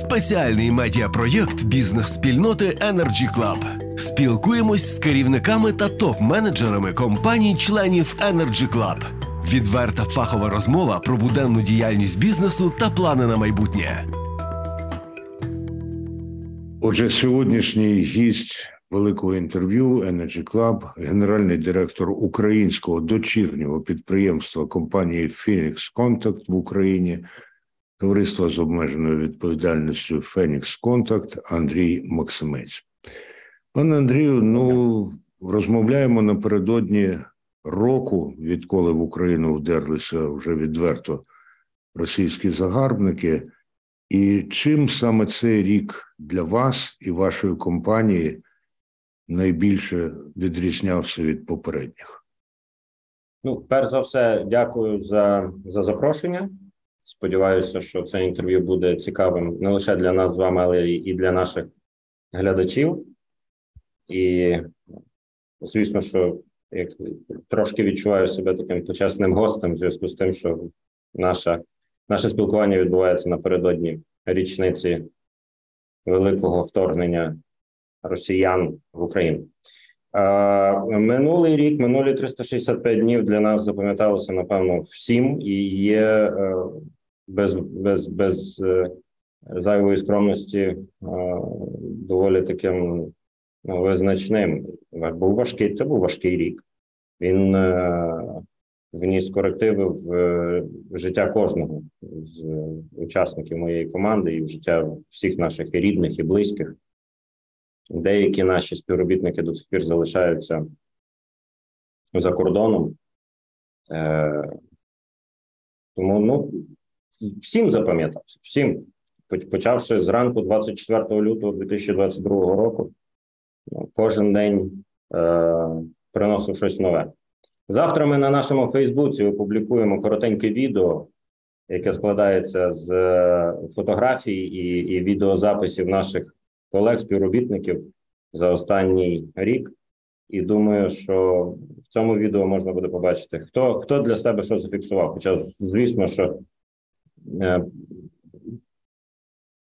Спеціальний медіапроєкт бізнес-спільноти Energy Club. Спілкуємось з керівниками та топ-менеджерами компаній-членів Energy Club. Відверта фахова розмова про буденну діяльність бізнесу та плани на майбутнє. Отже, сьогоднішній гість великого інтерв'ю Energy Club, генеральний директор українського дочірнього підприємства компанії Phoenix Contact в Україні, товариство з обмеженою відповідальністю Phoenix Contact Андрій Максимець. Пане Андрію, ну розмовляємо напередодні року, відколи в Україну вдерлися вже відверто російські загарбники. І чим саме цей рік для вас і вашої компанії найбільше відрізнявся від попередніх? Ну, перш за все, дякую за, за запрошення. Сподіваюся, що це інтерв'ю буде цікавим не лише для нас з вами, але і для наших глядачів. І, звісно, що як трошки відчуваю себе таким почесним гостем в зв'язку з тим, що наша, наше спілкування відбувається напередодні річниці великого вторгнення росіян в Україну. Минулий рік, минулі 365 днів для нас запам'яталося, напевно, всім і є е, без без, без е, зайвої скромності е, доволі таким ну, визначним. Був важкий, це був важкий рік. Він вніс корективи в життя кожного з учасників моєї команди і в життя всіх наших і рідних і близьких. Деякі наші співробітники до сих пір залишаються за кордоном. Е, Тому ну, всім запам'ятався, всім, почавши зранку 24 лютого 2022 року, ну, кожен день е, приносив щось нове. Завтра ми на нашому Фейсбуці опублікуємо коротеньке відео, яке складається з е, фотографій і, і відеозаписів наших колег, співробітників за останній рік. І думаю, що в цьому відео можна буде побачити, хто хто для себе що зафіксував. Хоча, звісно, що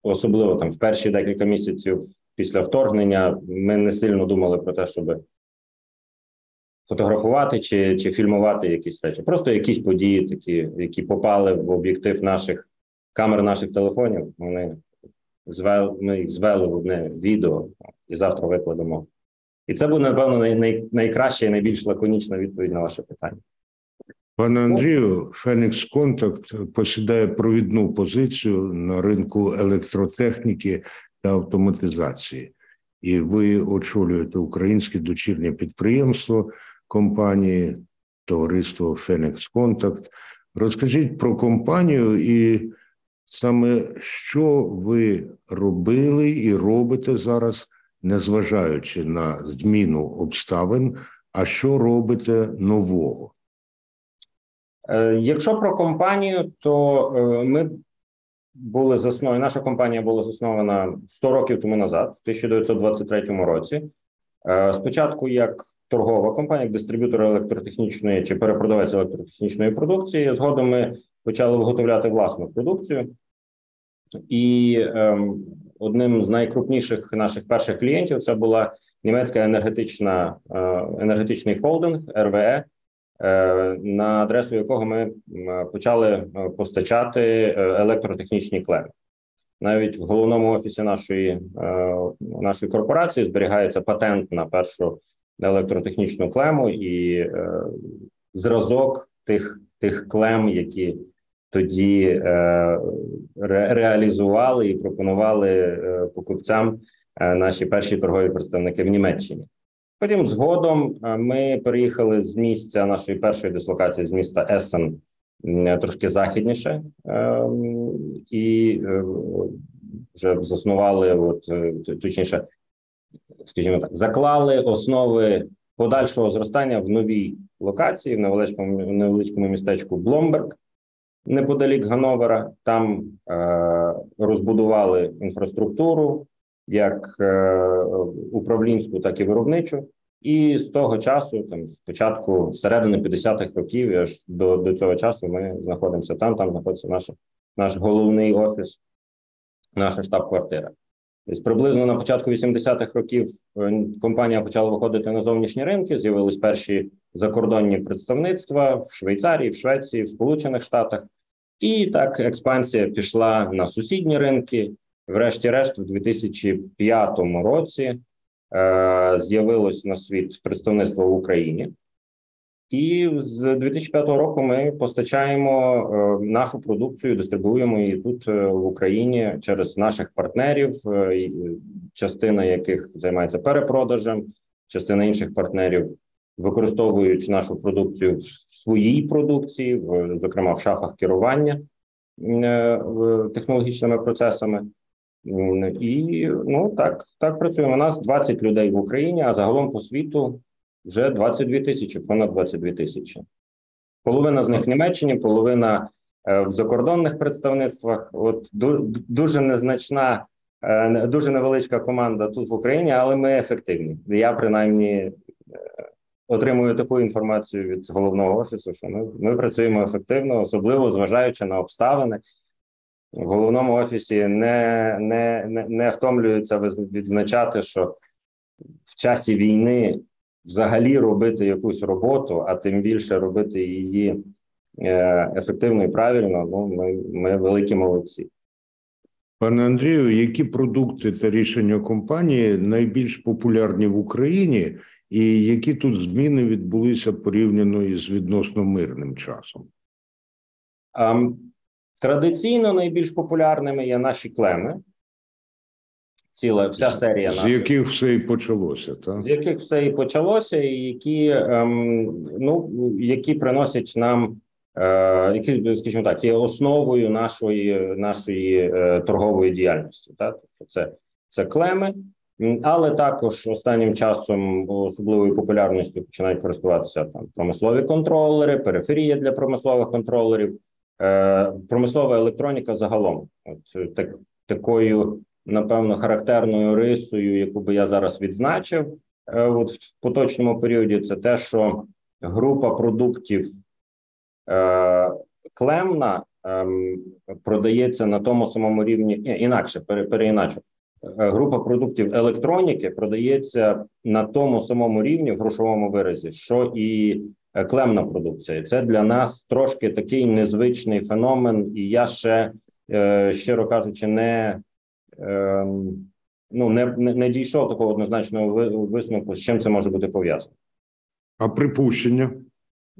особливо там в перші декілька місяців після вторгнення ми не сильно думали про те, щоб фотографувати чи чи фільмувати якісь речі. Просто якісь події, такі, які попали в об'єктив наших камер наших телефонів. Вони звел, ми їх звели в одне відео і завтра викладемо. І це буде, напевно, най, най, найкраща і найбільш лаконічна відповідь на ваше питання. Пане Андрію, Phoenix Contact посідає провідну позицію на ринку електротехніки та автоматизації, і ви очолюєте українське дочірнє підприємство компанії, товариство Phoenix Contact. Розкажіть про компанію і саме що ви робили і робите зараз, незважаючи на зміну обставин, а що робите нового? Е, якщо про компанію, то е, ми були засновані. Наша компанія була заснована 100 років тому назад, в 1923 році. Е, спочатку як торгова компанія, як дистриб'ютор електротехнічної чи перепродавець електротехнічної продукції. Згодом ми почали виготовляти власну продукцію, і ем, одним з найкрупніших наших перших клієнтів це була німецька енергетична е, енергетичний холдинг РВЕ, на адресу якого ми почали е, постачати е, електротехнічні клеми. Навіть в головному офісі нашої е, нашої корпорації зберігається патент на першу електротехнічну клему і е, зразок тих тих клем, які тоді е, ре, реалізували і пропонували е, покупцям е, наші перші торгові представники в Німеччині. Потім згодом е, ми переїхали з місця нашої першої дислокації з міста Есен трошки західніше, е, і е, вже заснували, от точніше, скажімо так, заклали основи подальшого зростання в новій локації в невеличкому невеличкому містечку Бломберг, неподалік Гановера. Там е, розбудували інфраструктуру як е, управлінську, так і виробничу. І з того часу, там спочатку середини 50-х років, аж до до цього часу, ми знаходимося там. Там знаходиться наш наш головний офіс наша штаб-квартира. Десь приблизно на початку 80-х років е, компанія почала виходити на зовнішні ринки. З'явились перші закордонні представництва в Швейцарії, в Швеції, в Сполучених Штатах. І так експансія пішла на сусідні ринки. Врешті-решт, в 2005 році е, з'явилось на світ представництво в Україні. І з 2005 року ми постачаємо е, нашу продукцію, дистрибуємо її тут е, в Україні через наших партнерів, е, е, частина яких займається перепродажем, частина інших партнерів використовують нашу продукцію в своїй продукції, в, зокрема в шафах керування е, технологічними процесами. І ну так, так працюємо. У нас 20 людей в Україні, а загалом по світу вже 22 тисячі, понад 22 тисячі. Половина з них в Німеччині, половина е, в закордонних представництвах. От дуже незначна, е, дуже невеличка команда тут в Україні, але ми ефективні. Я принаймні е, отримую таку інформацію від головного офісу, що ми, ми працюємо ефективно, особливо зважаючи на обставини. В головному офісі не, не, не, не втомлюються відзначати, що в часі війни взагалі робити якусь роботу, а тим більше робити її е, ефективно і правильно. Ну, ми, ми великі молодці. Пане Андрію, які продукти та рішення компанії найбільш популярні в Україні, і які тут зміни відбулися порівняно із відносно мирним часом? Традиційно найбільш популярними є наші клеми. Ціла вся серія з наших. яких все і почалося, так? з яких все і почалося, і які ем, ну які приносять нам, е, які, скажімо так, є основою нашої нашої е, торгової діяльності. Так, тобто це, це клеми, але також останнім часом особливою популярністю починають користуватися там промислові контролери, периферія для промислових контролерів, промислова електроніка загалом. От е, так, такою напевно характерною рисою, яку би я зараз відзначив, е, от в поточному періоді, це те, що група продуктів е, клемна ем, продається на тому самому рівні, ні, інакше пере, переіначу. Е, Група продуктів електроніки продається на тому самому рівні в грошовому виразі, що і е, клемна продукція. Це для нас трошки такий незвичний феномен, і я ще е, щиро кажучи, не ем, ну не, не, дійшов такого однозначного ви- висновку, з чим це може бути пов'язано. А припущення?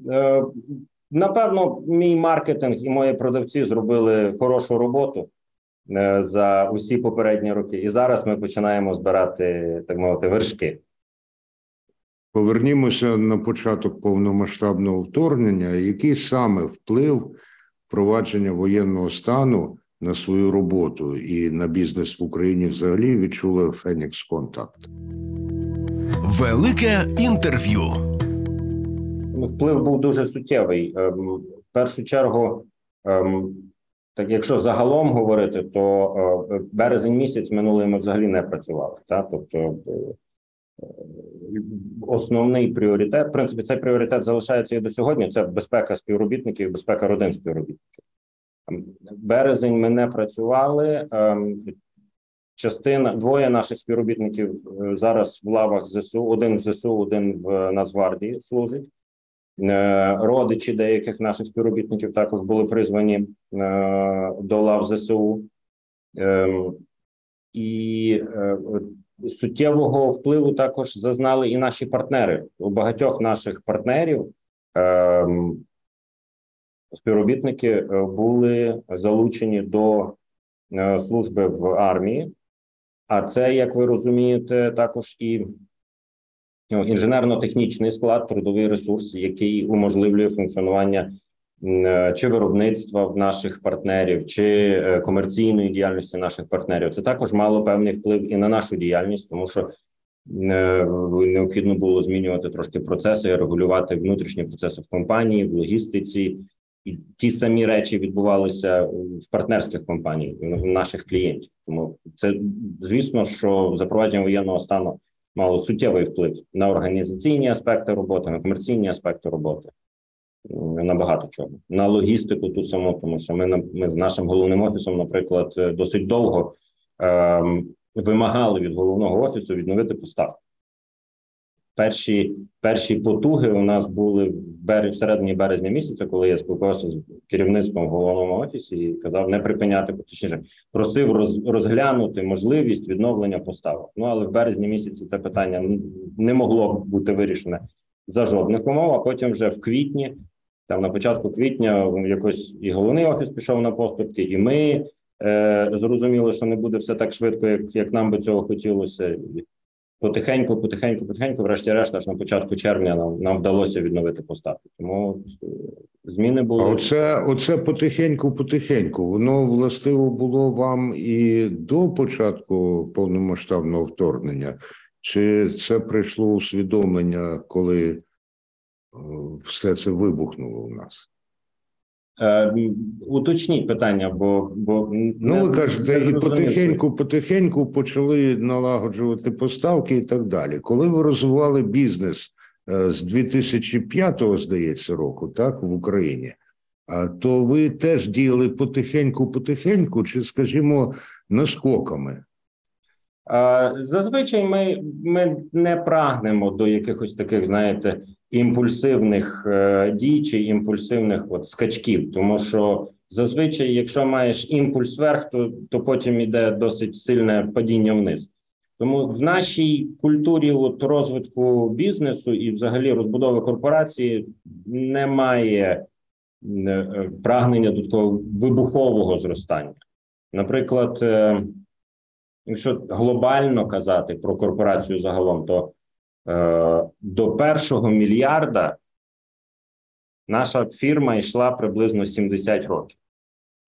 Е, напевно, мій маркетинг і мої продавці зробили хорошу роботу е, за усі попередні роки, і зараз ми починаємо збирати так мовити вершки. Повернімося на початок повномасштабного вторгнення. Який саме вплив впровадження воєнного стану на свою роботу і на бізнес в Україні взагалі відчула Фенікс Контакт? Велике інтерв'ю. Вплив був дуже суттєвий. Ем, В першу чергу, ем, так якщо загалом говорити, то е, березень місяць минулий ми взагалі не працювали. Та? Тобто е, основний пріоритет, в принципі, цей пріоритет залишається і до сьогодні. Це безпека співробітників, безпека родин співробітників. Березень ми не працювали. ем, Частина двоє наших співробітників е, зараз в лавах ЗСУ, один в ЗСУ, один в Нацгвардії служить. Е, Родичі деяких наших співробітників також були призвані е, до лав ЗСУ. Ем, І е, суттєвого впливу також зазнали і наші партнери. У багатьох наших партнерів ем, співробітники е, були залучені до е, служби в армії. А це, як ви розумієте, також і ну, інженерно-технічний склад, трудовий ресурс, який уможливлює функціонування чи виробництва в наших партнерів, чи е, комерційної діяльності наших партнерів. Це також мало певний вплив і на нашу діяльність, тому що е, необхідно було змінювати трошки процеси, регулювати внутрішні процеси в компанії, в логістиці. І ті самі речі відбувалися в партнерських компаній, в наших клієнтів. Тому це звісно, що запровадження воєнного стану мало суттєвий вплив на організаційні аспекти роботи, на комерційні аспекти роботи, на багато чого, на логістику ту саму, тому що ми ми з нашим головним офісом, наприклад, е, досить довго ем, вимагали від головного офісу відновити поставки. Перші перші потуги у нас були в берез, в середині березня місяця, коли я спілкувався з керівництвом в головному офісі і казав не припиняти, точніше, просив роз, розглянути можливість відновлення поставок. Ну але в березні місяці це питання не могло бути вирішене за жодних умов. А потім вже в квітні, там на початку квітня, якось і головний офіс пішов на поступки, і ми е, зрозуміли, що не буде все так швидко, як, як нам би цього хотілося. Потихеньку, потихеньку, потихеньку, врешті-решт, аж на початку червня нам нам вдалося відновити поставки. Тому е, зміни були. Оце, оце потихеньку, потихеньку. Воно властиво було вам і до початку повномасштабного вторгнення, чи це прийшло усвідомлення, коли все це вибухнуло у нас? Е, уточніть питання, бо бо ну ви кажете, і потихеньку, потихеньку почали налагоджувати поставки і так далі. Коли ви розвивали бізнес е, з 2005-го, здається, року, так в Україні, то ви теж діяли потихеньку, потихеньку, чи, скажімо, наскоками? Зазвичай ми ми не прагнемо до якихось таких, знаєте, імпульсивних е, дій чи імпульсивних от скачків, тому що зазвичай, якщо маєш імпульс вверх, то, то потім іде досить сильне падіння вниз. Тому в нашій культурі от розвитку бізнесу і, взагалі, розбудови корпорації немає е, прагнення до такого вибухового зростання. Наприклад, е, якщо глобально казати про корпорацію загалом, то е, до першого мільярда наша фірма йшла приблизно 70 років.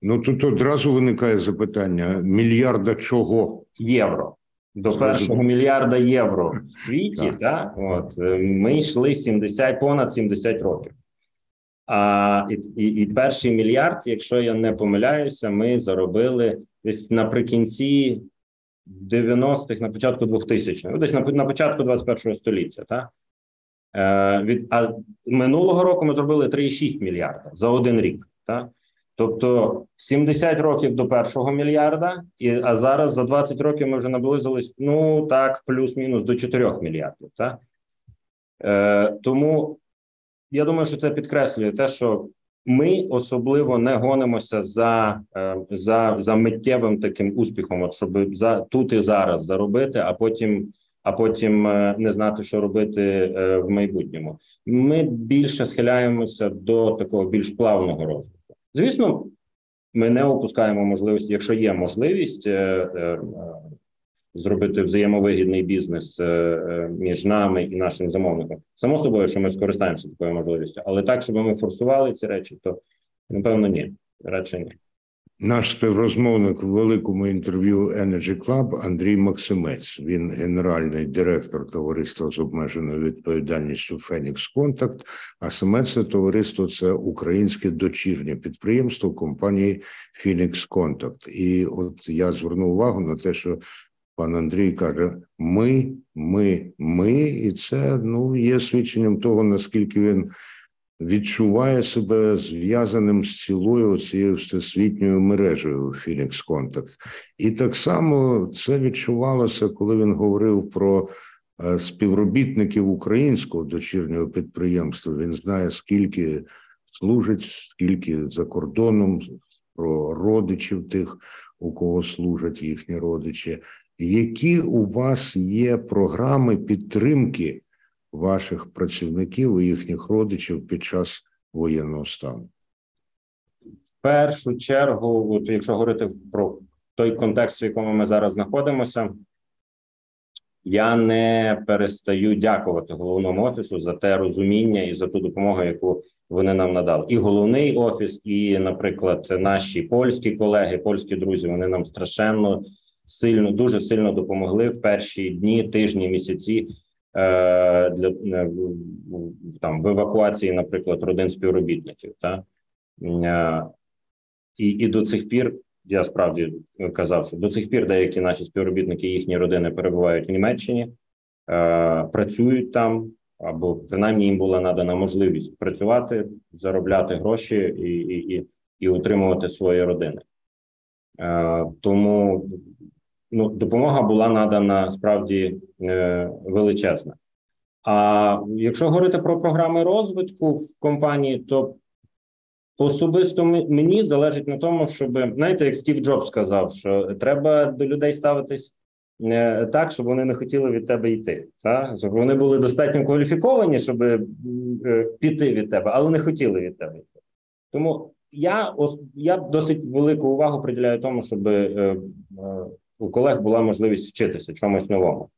Ну тут одразу виникає запитання: мільярда чого? Євро. До першого мільярда євро в світі, так. от е, ми йшли 70, понад 70 років. А і, і, і перший мільярд, якщо я не помиляюся, ми заробили десь наприкінці 90-х, на початку 2000-х, ну, десь на на початку 21-го століття. Та? Е, від, А минулого року ми зробили 3,6 мільярда за один рік. Та? Тобто 70 років до першого мільярда, і, а зараз за 20 років ми вже наблизились, ну так, плюс-мінус до 4 мільярдів. Та? Е, Тому я думаю, що це підкреслює те, що ми особливо не гонимося за е, за, за миттєвим таким успіхом, от щоб за тут і зараз заробити, а потім а потім е, не знати, що робити е, в майбутньому. Ми більше схиляємося до такого більш плавного розвитку. Звісно, ми не опускаємо можливості, якщо є можливість зробити взаємовигідний бізнес е, е, між нами і нашим замовником. Само собою, що ми скористаємося такою можливістю, але так, щоб ми форсували ці речі, то напевно ні. Радше ні. Наш співрозмовник в великому інтерв'ю Energy Club Андрій Максимець. Він генеральний директор товариства з обмеженою відповідальністю Фенікс Контакт. А саме це товариство це українське дочірнє підприємство компанії Phoenix Contact. І от я звернув увагу на те, що Пан Андрій каже: ми, ми, ми, і це ну є свідченням того, наскільки він відчуває себе зв'язаним з цілою цією всесвітньою мережею Phoenix Contact. І так само це відчувалося, коли він говорив про е, співробітників українського дочірнього підприємства. Він знає, скільки служить, скільки за кордоном, про родичів тих, у кого служать їхні родичі які у вас є програми підтримки ваших працівників і їхніх родичів під час воєнного стану? В першу чергу, от якщо говорити про той контекст, в якому ми зараз знаходимося, я не перестаю дякувати головному офісу за те розуміння і за ту допомогу, яку вони нам надали. І головний офіс, і, наприклад, наші польські колеги, польські друзі, вони нам страшенно сильно дуже сильно допомогли в перші дні, тижні, місяці е, для е, там в евакуації, наприклад, родин співробітників. Та е, і, і до цих пір я справді казав, що до цих пір деякі наші співробітники їхні родини перебувають в Німеччині, е, працюють там. Або принаймні їм була надана можливість працювати, заробляти гроші і і, і, і утримувати свої родини. Е, Тому ну, допомога була надана справді е, величезна. А якщо говорити про програми розвитку в компанії, то особисто мені залежить на тому, щоб знаєте, як Стів Джобс сказав, що треба до людей ставитись е, так, щоб вони не хотіли від тебе йти. Та? Щоб вони були достатньо кваліфіковані, щоб піти від тебе, але не хотіли від тебе йти. Тому я я досить велику увагу приділяю тому, щоб е, е, у колег була можливість вчитися чомусь новому.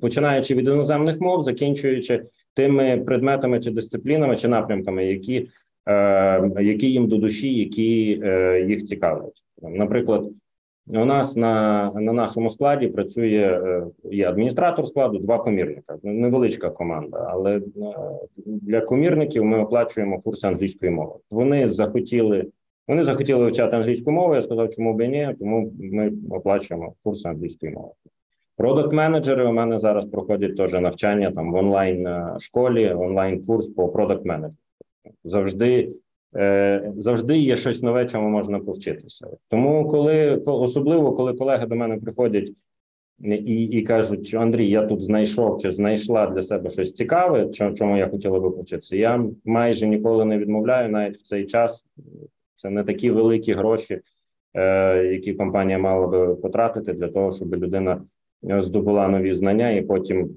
Починаючи від іноземних мов, закінчуючи тими предметами чи дисциплінами чи напрямками, які, е, які їм до душі, які їх цікавлять. Наприклад, у нас на, на нашому складі працює е, є адміністратор складу, два комірника. Ну, Невеличка команда, але е, для комірників ми оплачуємо курси англійської мови. Вони захотіли. Вони захотіли вивчати англійську мову. Я сказав, чому б і ні, тому ми оплачуємо курси англійської мови. Продакт менеджери у мене зараз проходять теж навчання там в онлайн е, школі, онлайн курс по продакт менеджеру. Завжди, завжди є щось нове, чому можна повчитися. Тому, коли особливо коли колеги до мене приходять і, і кажуть: Андрій, я тут знайшов чи знайшла для себе щось цікаве, чому я хотіла би повчитися. Я майже ніколи не відмовляю, навіть в цей час. Це не такі великі гроші, е, які компанія мала би потратити для того, щоб людина е, здобула нові знання і потім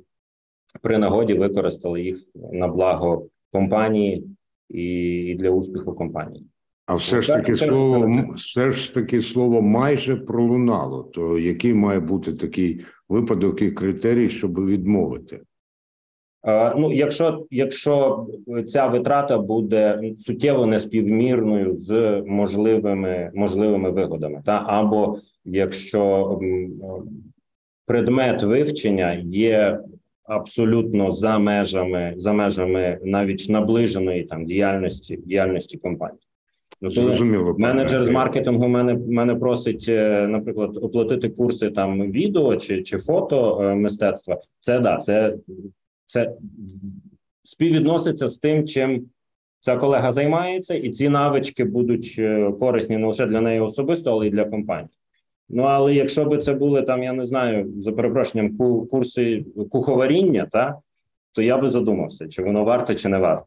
при нагоді використали їх на благо компанії і, і для успіху компанії. А все ж таки слово, все ж таки слово майже пролунало. То який має бути такий випадок і критерій, щоб відмовити? Е, Ну, якщо, якщо ця витрата буде суттєво неспівмірною з можливими можливими вигодами, та або якщо м, предмет вивчення є абсолютно за межами за межами навіть наближеної там діяльності діяльності компанії. Ну, Зрозуміло, менеджер з маркетингу мене мене просить, е, наприклад, оплатити курси там відео чи, чи фото е, мистецтва. Це да, це, це співвідноситься з тим, чим ця колега займається, і ці навички будуть е, корисні не лише для неї особисто, але й для компанії. Ну але якщо би це були там, я не знаю, за перепрошенням, курси куховаріння, та то я би задумався, чи воно варте, чи не варто.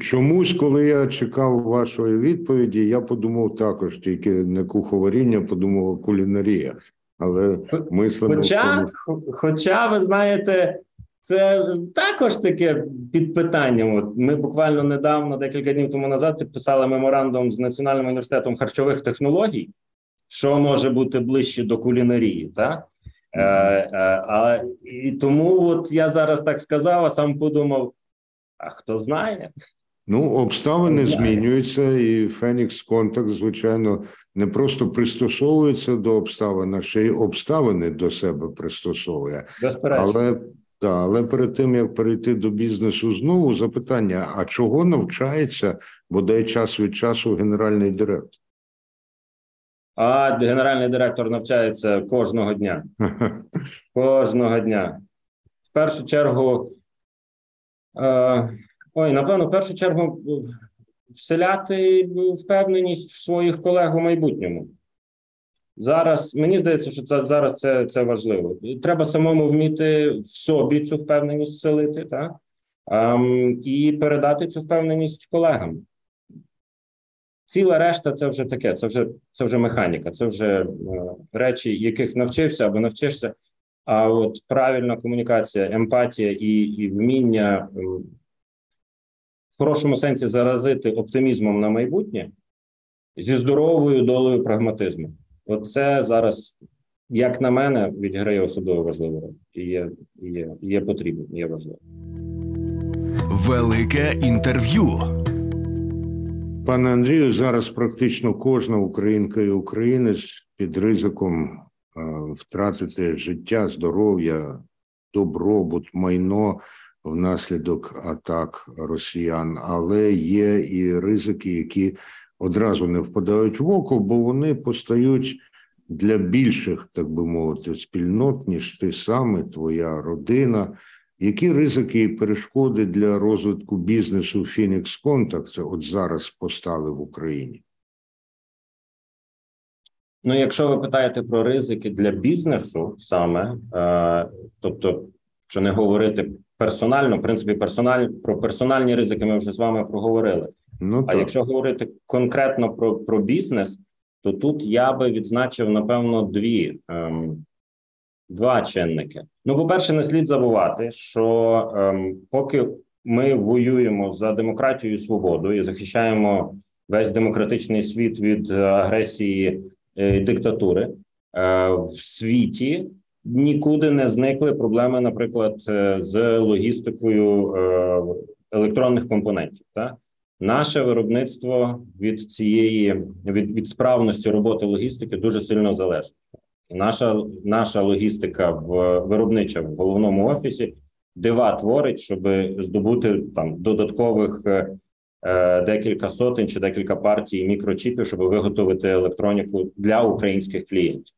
Чомусь, коли я чекав вашої відповіді, я подумав також тільки не куховаріння, подумав кулінарія. Але мислимо Хоча, тому, хоча ви знаєте, це також таке під питанням. От ми буквально недавно, декілька днів тому назад, підписали меморандум з Національним університетом харчових технологій, що може бути ближче до кулінарії, так? Е, е, а, і тому от я зараз так сказав, а сам подумав: а хто знає? Ну, обставини Не знаю. змінюються, і Фенікс Контакт, звичайно, не просто пристосовується до обставин, а ще й обставини до себе пристосовує. Безперечно. Але та, але перед тим як перейти до бізнесу, знову запитання: а чого навчається бодай час від часу генеральний директор? А генеральний директор навчається кожного дня. Кожного дня. В першу чергу, е, ой, напевно, в першу чергу е, вселяти впевненість в своїх колег у майбутньому. Зараз мені здається, що це зараз це, це важливо. Треба самому вміти в собі цю впевненість селити, так? Ем, і передати цю впевненість колегам. Ціла решта це вже таке, це вже це вже механіка, це вже е, речі, яких навчився або навчишся. А от правильна комунікація, емпатія і, і вміння в хорошому сенсі заразити оптимізмом на майбутнє зі здоровою долею прагматизму. От це зараз, як на мене, відіграє особливо важливу роль і є, є, є потрібним, є важливим. Велике інтерв'ю. Пане Андрію, зараз практично кожна українка і українець під ризиком е, втратити життя, здоров'я, добробут, майно внаслідок атак росіян, але є і ризики, які одразу не впадають в око, бо вони постають для більших, так би мовити, спільнот, ніж ти саме, твоя родина. Які ризики і перешкоди для розвитку бізнесу Phoenix Contact от зараз постали в Україні? Ну, якщо ви питаєте про ризики для бізнесу саме, е, тобто, що не говорити персонально, в принципі, персональ про персональні ризики ми вже з вами проговорили. Ну А так. якщо говорити конкретно про, про бізнес, то тут я би відзначив напевно дві ем, два чинники. Ну, по-перше, не слід забувати, що ем, поки ми воюємо за демократію і свободу і захищаємо весь демократичний світ від е, агресії е, диктатури е, в світі. Нікуди не зникли проблеми, наприклад, е, з логістикою електронних компонентів. Так? Наше виробництво від цієї від, від справності роботи логістики дуже сильно залежить. Наша наша логістика в виробнича в головному офісі дива творить, щоб здобути там додаткових е, е, декілька сотень чи декілька партій мікрочіпів, щоб виготовити електроніку для українських клієнтів,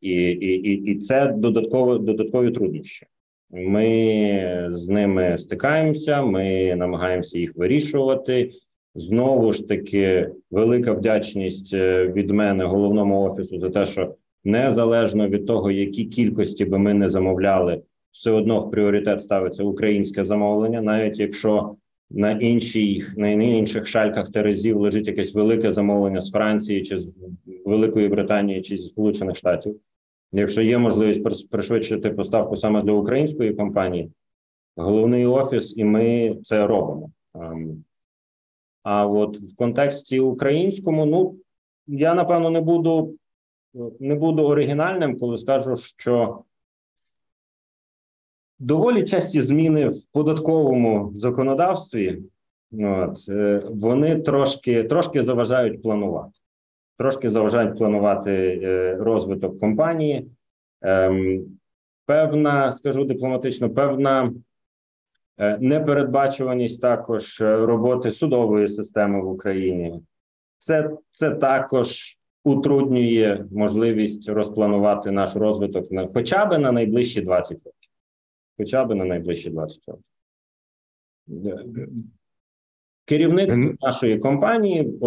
і, і, і, це додатково додаткові труднощі. Ми з ними стикаємося, ми намагаємося їх вирішувати. Знову ж таки, велика вдячність е, від мене головному офісу за те, що незалежно від того, які кількості би ми не замовляли, все одно в пріоритет ставиться українське замовлення, навіть якщо на іншій на інших шальках терезів лежить якесь велике замовлення з Франції чи з Великої Британії чи зі Сполучених Штатів. Якщо є можливість пришвидшити поставку саме для української компанії, головний офіс, і ми це робимо. Ем, А от в контексті українському, ну я напевно не буду не буду оригінальним, коли скажу, що доволі часті зміни в податковому законодавстві, от, е, вони трошки, трошки заважають планувати. Трошки заважають планувати е, розвиток компанії. Ем, певна, скажу дипломатично, певна е, непередбачуваність також роботи судової системи в Україні. Це, це також утруднює можливість розпланувати наш розвиток на хоча б на найближчі 20 років. Хоча б на найближчі 20 років. Керівництво нашої компанії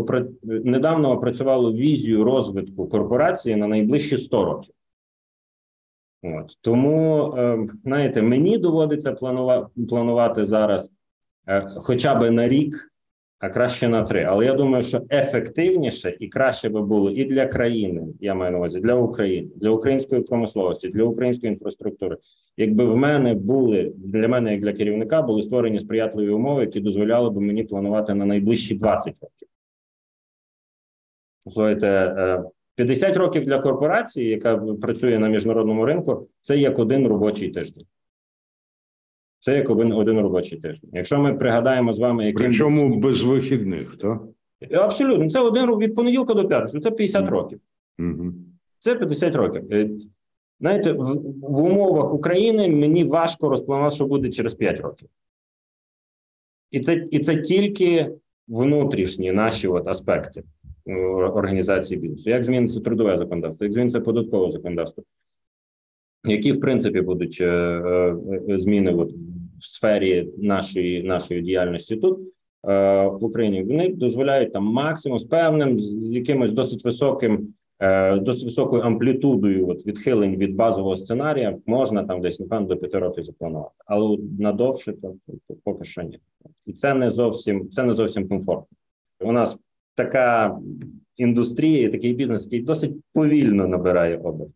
недавно опрацювало візію розвитку корпорації на найближчі 100 років. От тому, е, знаєте, мені доводиться планувати зараз е, хоча б на рік, а краще на три. Але я думаю, що ефективніше і краще би було і для країни, я маю на увазі для України, для української промисловості, для української інфраструктури. Якби в мене були для мене, як для керівника, були створені сприятливі умови, які дозволяли б мені планувати на найближчі 20 років. Слухайте, е, 50 років для корпорації, яка працює на міжнародному ринку, це як один робочий тиждень. Це як один, один робочий тиждень. Якщо ми пригадаємо з вами, яким Причому без вихідних, так? абсолютно це один від понеділка до п'ятниці. Це 50 Мгм. років. Угу. Це 50 років. Е, Знаєте, в, в умовах України мені важко розпланувати, що буде через 5 років. І це, і це тільки внутрішні наші от аспекти е, організації бізнесу. Як зміниться трудове законодавство, як зміниться податкове законодавство, які, в принципі, будуть е, е, зміни от, в сфері нашої, нашої діяльності тут е, в Україні, вони дозволяють там максимум з певним, з якимось досить високим е, досить високою амплітудою от, відхилень від базового сценарія можна там десь напевно до п'яти років запланувати, але надовше то, то, поки що ні. І це не зовсім це не зовсім комфортно. У нас така індустрія, такий бізнес, який досить повільно набирає оберт.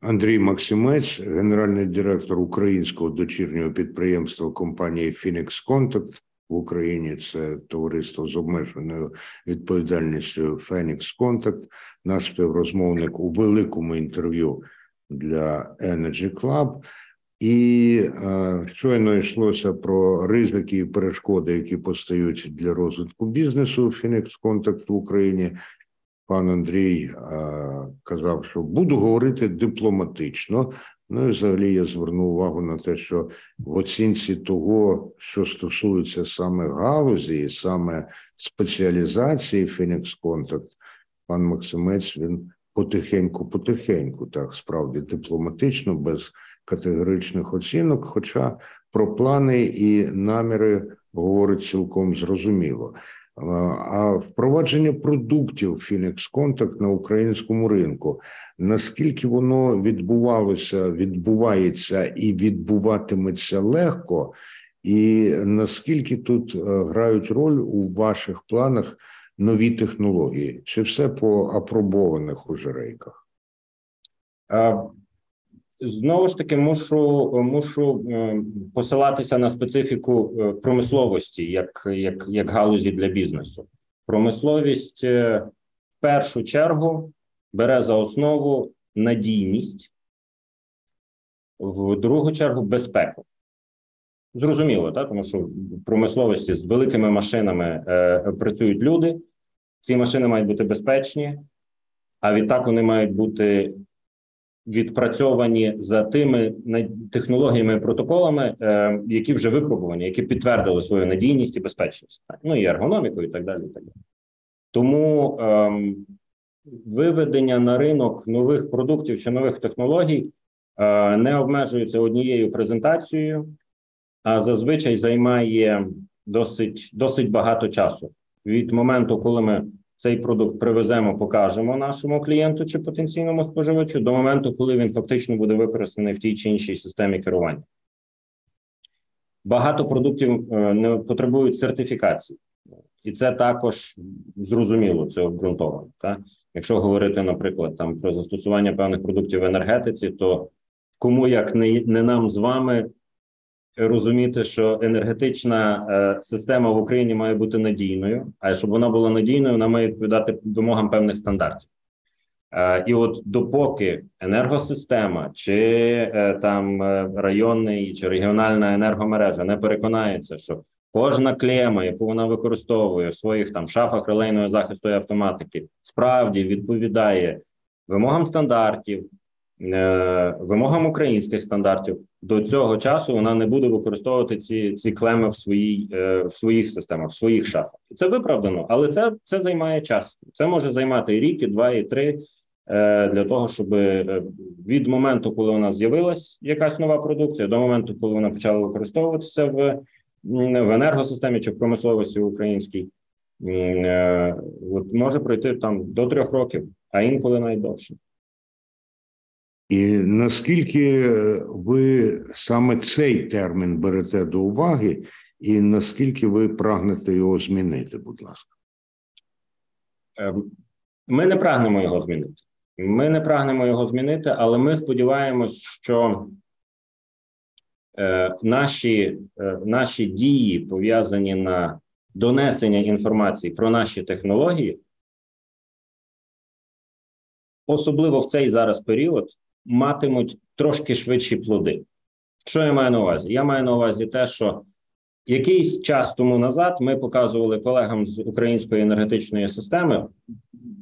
Андрій Максимець, генеральний директор українського дочірнього підприємства компанії Phoenix Contact в Україні. Це товариство з обмеженою відповідальністю Phoenix Contact. Наш співрозмовник у великому інтерв'ю для Energy Club. І е, щойно йшлося про ризики і перешкоди, які постають для розвитку бізнесу Phoenix Contact в Україні. Пан Андрій е, казав, що буду говорити дипломатично. Ну і взагалі я звернув увагу на те, що в оцінці того, що стосується саме галузі, саме спеціалізації Phoenix Contact, пан Максимець він потихеньку, потихеньку, так справді дипломатично, без категоричних оцінок. Хоча про плани і наміри говорить цілком зрозуміло. А впровадження продуктів Phoenix Contact на українському ринку, наскільки воно відбувалося, відбувається і відбуватиметься легко, і наскільки тут е, грають роль у ваших планах нові технології? Чи все по апробованих уже рейках? Знову ж таки, мушу мушу е, посилатися на специфіку е, промисловості як як, як галузі для бізнесу. Промисловість е, в першу чергу бере за основу надійність, в другу чергу безпеку. Зрозуміло, так? тому що в промисловості з великими машинами е, працюють люди. Ці машини мають бути безпечні, а відтак вони мають бути відпрацьовані за тими технологіями і протоколами, е, які вже випробувані, які підтвердили свою надійність і безпечність, ну і ергономіку, і так далі. І так далі. Тому е, виведення на ринок нових продуктів чи нових технологій е, не обмежується однією презентацією, а зазвичай займає досить, досить багато часу від моменту, коли ми цей продукт привеземо, покажемо нашому клієнту чи потенційному споживачу до моменту, коли він фактично буде використаний в тій чи іншій системі керування. Багато продуктів е, не потребують сертифікації, і це також зрозуміло, це обґрунтовано. Так? Якщо говорити, наприклад, там про застосування певних продуктів в енергетиці, то кому як не, не нам з вами розуміти, що енергетична е, система в Україні має бути надійною. А щоб вона була надійною, вона має відповідати вимогам певних стандартів. Е, і от допоки енергосистема чи е, там районний чи регіональна енергомережа не переконається, що кожна клема, яку вона використовує в своїх там шафах релейної захисту і автоматики, справді відповідає вимогам стандартів, вимогам українських стандартів, до цього часу вона не буде використовувати ці ці клеми в своїй е, в своїх системах, в своїх шафах. Це виправдано, але це це займає час. Це може займати рік, і два, і три е, для того, щоб е, від моменту, коли у нас з'явилась якась нова продукція, до моменту, коли вона почала використовуватися в в енергосистемі чи в промисловості українській, от може пройти там до трьох років, а інколи навіть довше. І наскільки ви саме цей термін берете до уваги, і наскільки ви прагнете його змінити, будь ласка? Ем, ми не прагнемо його змінити. Ми не прагнемо його змінити, але ми сподіваємось, що е, наші, е, наші дії пов'язані на донесення інформації про наші технології, особливо в цей зараз період матимуть трошки швидші плоди. Що я маю на увазі? Я маю на увазі те, що якийсь час тому назад ми показували колегам з української енергетичної системи,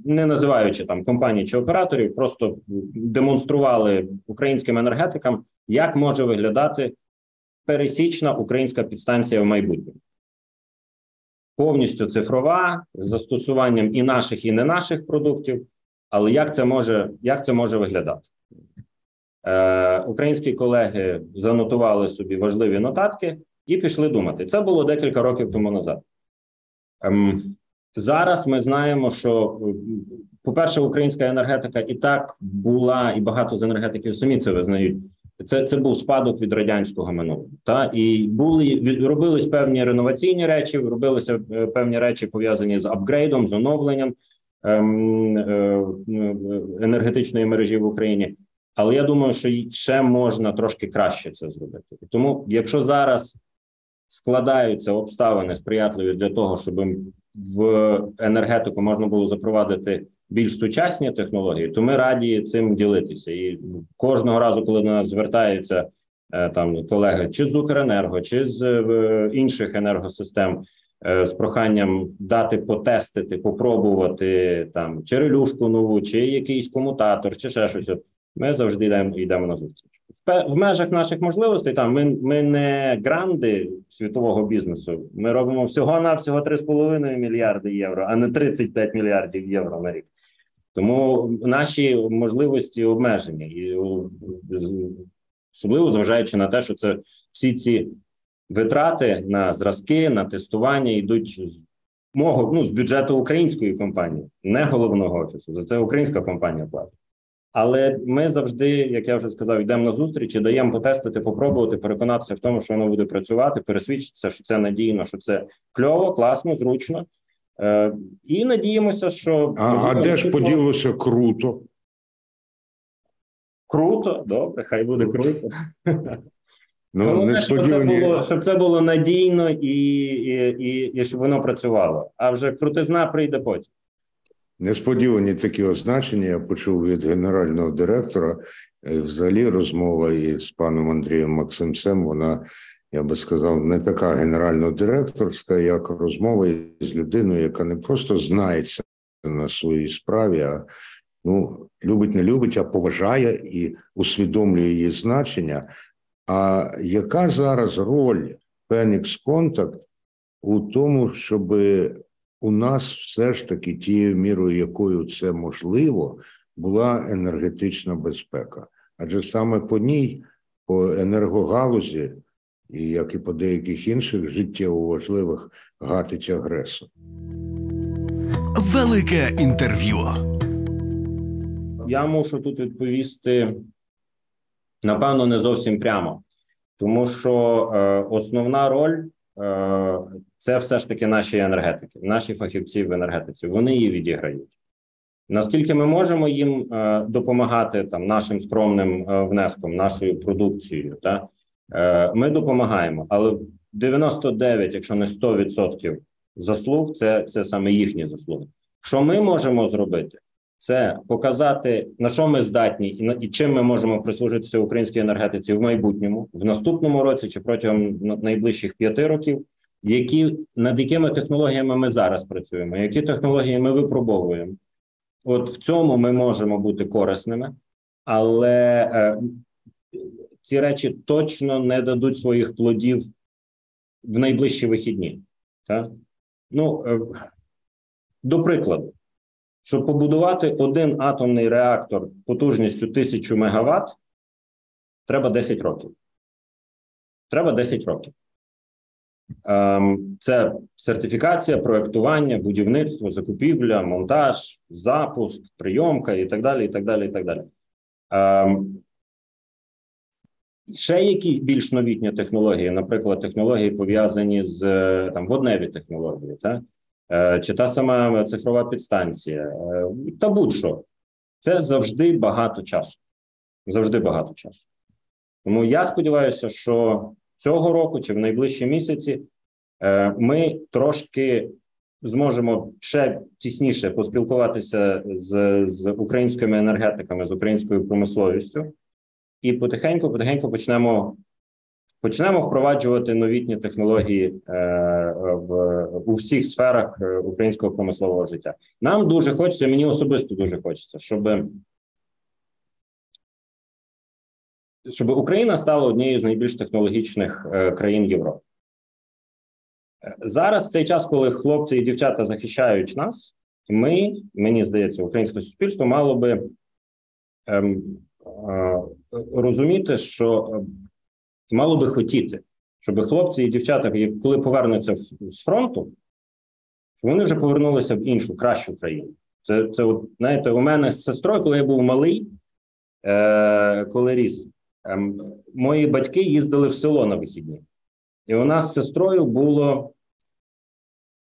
не називаючи там компаній чи операторів, просто демонстрували українським енергетикам, як може виглядати пересічна українська підстанція в майбутньому. Повністю цифрова з застосуванням і наших, і не наших продуктів. Але як це може як це може виглядати? Е, Українські колеги занотували собі важливі нотатки і пішли думати. Це було декілька років тому назад. Ем, Зараз ми знаємо, що, по-перше, українська енергетика і так була, і багато з енергетиків самі це визнають. Це це був спадок від радянського минулого. Та і були робились певні реноваційні речі, робилися е, певні речі пов'язані з апгрейдом, з оновленням ем, е, енергетичної мережі в Україні. Але я думаю, що ще можна трошки краще це зробити. Тому, якщо зараз складаються обставини сприятливі для того, щоб в енергетику можна було запровадити більш сучасні технології, то ми раді цим ділитися. І кожного разу, коли до нас звертаються е, там колеги, чи з Укренерго, чи з е, інших енергосистем. Е, з проханням дати потестити, попробувати там чи релюшку нову, чи якийсь комутатор, чи ще щось. Ми завжди йдемо йдемо на зустріч в межах наших можливостей. Там ми ми не гранди світового бізнесу. Ми робимо всього на всього 3,5 мільярди євро, а не 35 мільярдів євро на рік. Тому наші можливості обмежені, і особливо зважаючи на те, що це всі ці витрати на зразки, на тестування йдуть мого ну з бюджету української компанії, не головного офісу. За це українська компанія платить. Але ми завжди, як я вже сказав, йдемо на зустріч і даємо потестити, попробувати, переконатися в тому, що воно буде працювати, пересвідчитися, що це надійно, що це кльово, класно, зручно. Е, І надіємося, що А, а де ж поділося круто? круто, добре, хай буде круто. Ну, Головне, щоб це було, щоб це було надійно і, і, і, і щоб воно працювало. А вже крутизна прийде потім. Несподівані такі означення я почув від генерального директора. Е, Взагалі, розмова із паном Андрієм Максимцем, вона, я би сказав, не така генерально-директорська, як розмова з людиною, яка не просто знається на своїй справі, а ну, любить, не любить, а поважає і усвідомлює її значення. А яка зараз роль Phoenix Contact у тому, щоб у нас все ж таки тією мірою, якою це можливо, була енергетична безпека. Адже саме по ній, по енергогалузі, і як і по деяких інших життєво важливих, гатить агресор. Велике інтерв'ю. Я мушу тут відповісти, напевно, не зовсім прямо, тому що е, основна роль це все ж таки наші енергетики, наші фахівці в енергетиці. Вони її відіграють. Наскільки ми можемо їм е, допомагати там нашим скромним е, внеском, нашою продукцією, та е, ми допомагаємо, але 99, якщо не 100% заслуг, це, це саме їхні заслуги. Що ми можемо зробити? Це показати на що ми здатні, і на і чим ми можемо прислужитися українській енергетиці в майбутньому, в наступному році чи протягом найближчих п'яти років, які над якими технологіями ми зараз працюємо, які технології ми випробовуємо. От в цьому ми можемо бути корисними, але е, ці речі точно не дадуть своїх плодів в найближчі вихідні. Так? Ну, е, до прикладу, щоб побудувати один атомний реактор потужністю 1000 МВт, треба 10 років. Треба 10 років. Ем, Це сертифікація, проектування, будівництво, закупівля, монтаж, запуск, прийомка і так далі. і так далі, і так далі. Ем, Ще які більш новітні технології, наприклад, технології пов'язані з е, там водневі технології, так? Е, чи та сама цифрова підстанція, е, та будь-що. Це завжди багато часу. Завжди багато часу. Тому я сподіваюся, що цього року чи в найближчі місяці е, ми трошки зможемо ще тісніше поспілкуватися з, з українськими енергетиками, з українською промисловістю, і потихеньку, потихеньку почнемо. Почнемо впроваджувати новітні технології е, в у всіх сферах е, українського промислового життя. Нам дуже хочеться, мені особисто дуже хочеться, щоб, щоб Україна стала однією з найбільш технологічних е, країн Європи. Зараз цей час, коли хлопці і дівчата захищають нас, ми, мені здається, українське суспільство мало би ем, е, розуміти, що е, мало би хотіти, щоб хлопці і дівчата, коли повернуться з фронту, вони вже повернулися в іншу, кращу країну. Це, це от, знаєте, у мене з сестрою, коли я був малий, е, коли ріс, ем, мої батьки їздили в село на вихідні. І у нас з сестрою було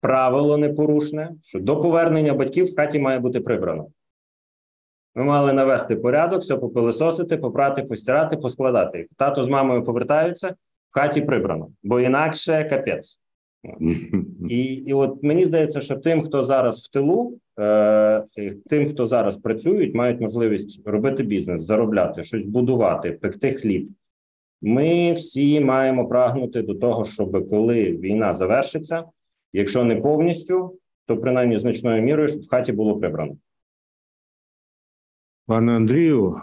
правило непорушне, що до повернення батьків в хаті має бути прибрано. Ми мали навести порядок, все попилисосити, попрати, постирати, поскладати. Тато з мамою повертаються, в хаті прибрано, бо інакше капець. І, і от мені здається, що тим, хто зараз в тилу, е, тим, хто зараз працюють, мають можливість робити бізнес, заробляти, щось будувати, пекти хліб. Ми всі маємо прагнути до того, щоб коли війна завершиться, якщо не повністю, то принаймні значною мірою, щоб в хаті було прибрано. Пане Андрію,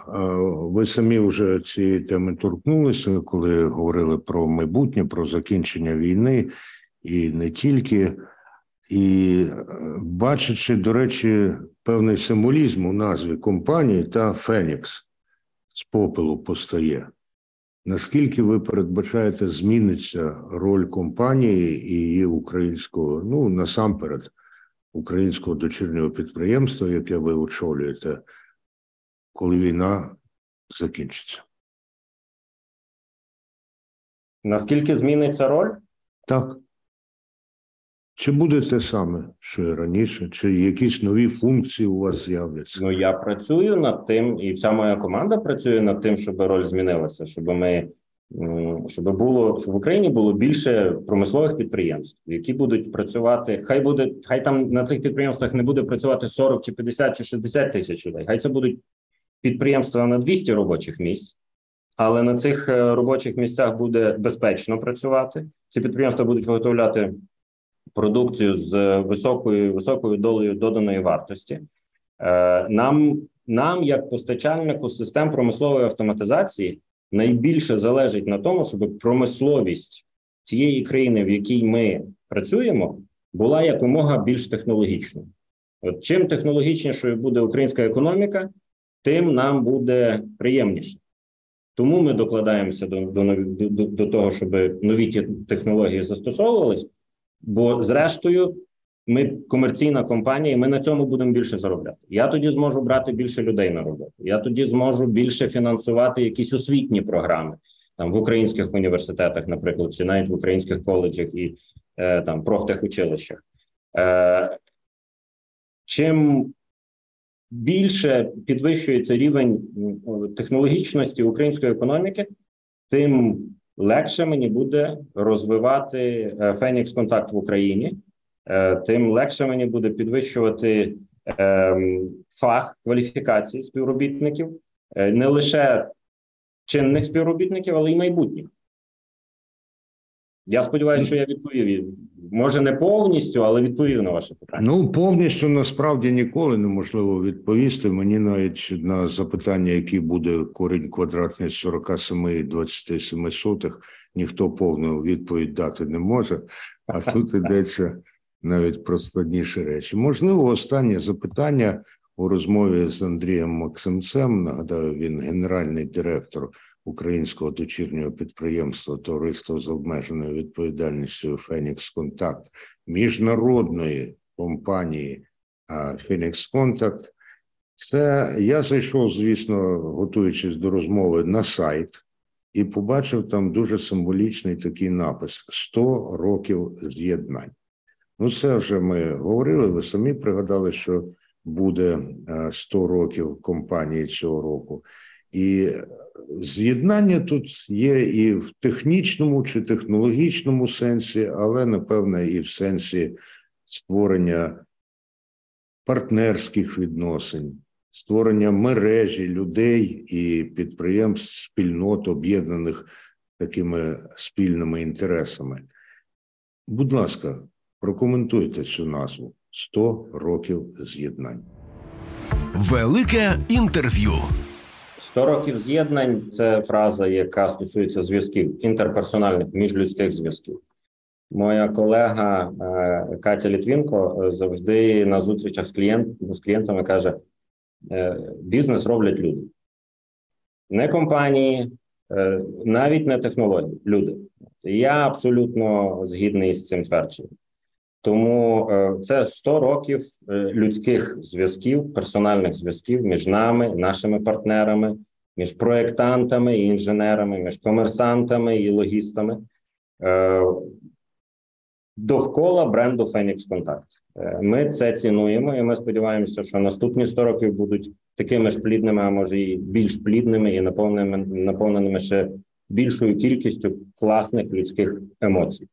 ви самі вже цієї теми торкнулися, коли говорили про майбутнє, про закінчення війни і не тільки. І е, бачачи, до речі, певний символізм у назві компанії та Фенікс з попелу постає. Наскільки ви передбачаєте, зміниться роль компанії і її українського, ну насамперед, українського дочірнього підприємства, яке ви очолюєте, коли війна закінчиться? Наскільки зміниться роль? Так. Чи буде те саме, що і раніше, чи якісь нові функції у вас з'являться? Ну я працюю над тим, і вся моя команда працює над тим, щоб роль змінилася, щоб ми щоб було щоб в Україні було більше промислових підприємств, які будуть працювати. Хай буде, хай там на цих підприємствах не буде працювати 40 чи 50 чи 60 тисяч людей. Хай це будуть підприємства на 200 робочих місць, але на цих е, робочих місцях буде безпечно працювати. Ці підприємства будуть виготовляти продукцію з високою високою долею доданої вартості. Е, Нам, нам, як постачальнику систем промислової автоматизації, найбільше залежить на тому, щоб промисловість тієї країни, в якій ми працюємо, була якомога більш технологічною. От чим технологічнішою буде українська економіка, тим нам буде приємніше. Тому ми докладаємося до, до, до, до того, щоб нові технології застосовувались. Бо, зрештою, ми комерційна компанія, і ми на цьому будемо більше заробляти. Я тоді зможу брати більше людей на роботу. Я тоді зможу більше фінансувати якісь освітні програми там в українських університетах, наприклад, чи навіть в українських коледжах і е, там профтехучилищах. Е, чим більше підвищується рівень технологічності української економіки, тим легше мені буде розвивати е, Фенікс контакт в Україні, е, тим легше мені буде підвищувати ем, фах кваліфікації співробітників, е, не лише чинних співробітників, але й майбутніх. Я сподіваюся, що я відповів. Може, не повністю, але відповів на ваше питання. Ну, повністю насправді ніколи неможливо відповісти. Мені навіть на запитання, який буде корінь квадратний з 47 і 27 сотих, ніхто повну відповідь дати не може. А тут йдеться навіть про складніші речі. Можливо, останнє запитання у розмові з Андрієм Максимцем. Нагадаю, він генеральний директор українського дочірнього підприємства Товариство з обмеженою відповідальністю Фенікс Контакт міжнародної компанії Фенікс Контакт. Це я зайшов, звісно, готуючись до розмови на сайт, і побачив там дуже символічний такий напис: 100 років з'єднань. Ну, це вже ми говорили. Ви самі пригадали, що буде е, 100 років компанії цього року. І з'єднання тут є і в технічному чи технологічному сенсі, але напевне і в сенсі створення партнерських відносин, створення мережі людей і підприємств, спільнот, об'єднаних такими спільними інтересами. Будь ласка, прокоментуйте цю назву 100 років з'єднань. Велике інтерв'ю. 100 років з'єднань це фраза, яка стосується зв'язків інтерперсональних міжлюдських зв'язків. Моя колега е, Катя Літвінко е, завжди на зустрічах з клієнт, з клієнтами каже: е, бізнес роблять люди, не компанії, навіть не технології, люди. Я абсолютно згідний з цим твердженням. Тому е, це 100 років е, людських зв'язків, персональних зв'язків між нами, нашими партнерами, між проєктантами і інженерами, між комерсантами і логістами е, довкола бренду Phoenix Contact. Ми це цінуємо, і ми сподіваємося, що наступні 100 років будуть такими ж плідними, а може і більш плідними, і наповненими, наповненими ще більшою кількістю класних людських емоцій.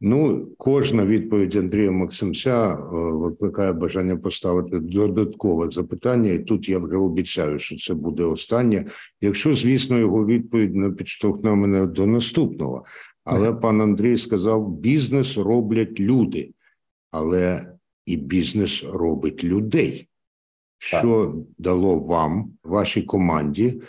Ну, кожна відповідь Андрія Максимця е, викликає бажання поставити додаткове запитання, і тут я вже обіцяю, що це буде останнє. Якщо, звісно, його відповідь не підштовхне мене до наступного. Але пан Андрій сказав: бізнес роблять люди, але і бізнес робить людей. Що дало вам, вашій команді,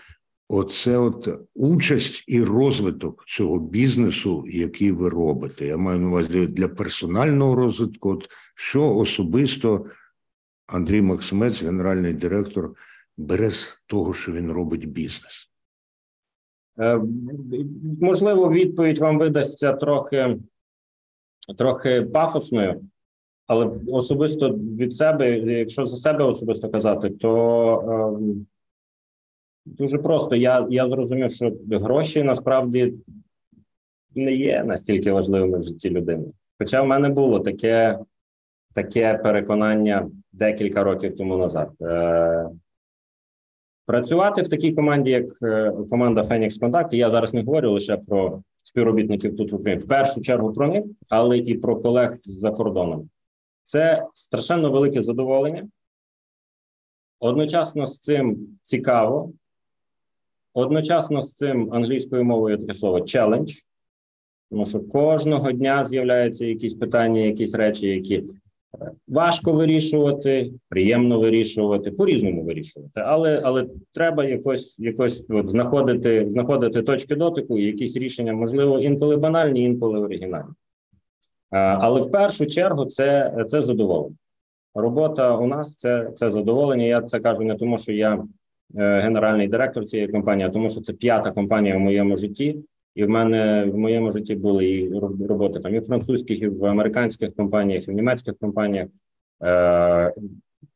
Оце от участь і розвиток цього бізнесу, який ви робите. Я маю на увазі для персонального розвитку. От що особисто Андрій Максимець, генеральний директор, бере з того, що він робить бізнес. Е, Можливо, відповідь вам видасться трохи, трохи пафосною, але особисто від себе, якщо за себе особисто казати, то ем, дуже просто. Я, я зрозумів, що гроші насправді не є настільки важливими в житті людини. Хоча в мене було таке, таке переконання декілька років тому назад. Е, Працювати в такій команді, як е, команда Phoenix Contact, я зараз не говорю лише про співробітників тут в Україні, в першу чергу про них, але і про колег за кордоном. Це страшенно велике задоволення. Одночасно з цим цікаво, одночасно з цим англійською мовою таке слово челендж, тому що кожного дня з'являються якісь питання, якісь речі, які Важко вирішувати, приємно вирішувати, по-різному вирішувати, але але треба якось якось от знаходити знаходити точки дотику, і якісь рішення, можливо, інколи банальні, інколи оригінальні. Але в першу чергу це це задоволення. Робота у нас це це задоволення. Я це кажу не тому, що я е, генеральний директор цієї компанії, тому, що це п'ята компанія в моєму житті. І в мене в моєму житті були і роботи там і в французьких, і в американських компаніях, і в німецьких компаніях, Е,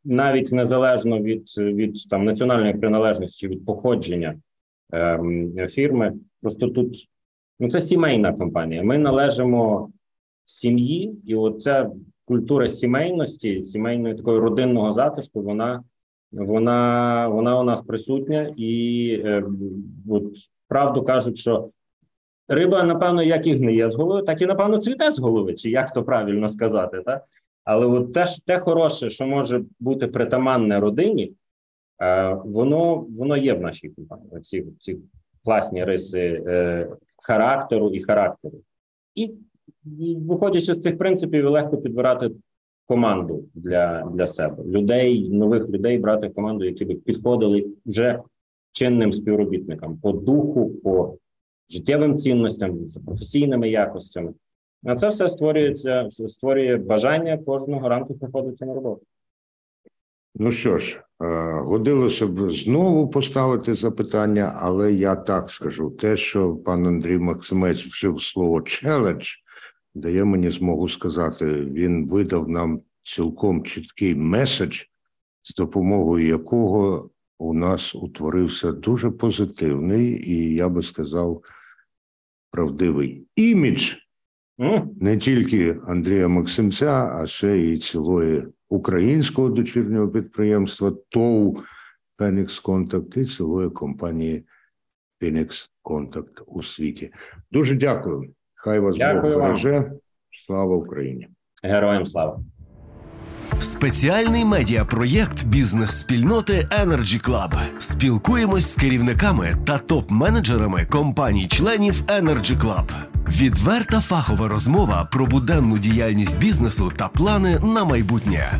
навіть незалежно від від там національної приналежності від походження е, фірми. Просто тут ну це сімейна компанія. Ми належимо сім'ї, і оця культура сімейності, сімейної такої родинного затишку, вона вона вона у нас присутня, і е, от правду кажуть, що Риба, напевно, як і гниє з голови, так і напевно цвіте з голови, чи як то правильно сказати, так? Але от те, те хороше, що може бути притаманне родині, е, воно воно є в нашій компанії. Ці ці класні риси е, характеру і характеру. І, і виходячи з цих принципів, легко підбирати команду для для себе, людей, нових людей брати в команду, які б підходили вже чинним співробітникам по духу, по життєвим цінностям, за професійними якостями. А це все створюється, створює бажання кожного ранку приходити на роботу. Ну що ж, е, годилося б знову поставити запитання, але я так скажу: те, що пан Андрій Максимець вжив слово челендж, дає мені змогу сказати, він видав нам цілком чіткий меседж, з допомогою якого у нас утворився дуже позитивний і я би сказав правдивий імідж не тільки Андрія Максимця, а ще й цілої українського дочірнього підприємства ТОУ Phoenix Contact і цілої компанії Phoenix Contact у світі. Дуже дякую. Хай вас дякую Бог береже. Слава Україні! Героям слава! Спеціальний медіапроєкт бізнес-спільноти Energy Club. Спілкуємось з керівниками та топ-менеджерами компаній-членів Energy Club. Відверта фахова розмова про буденну діяльність бізнесу та плани на майбутнє.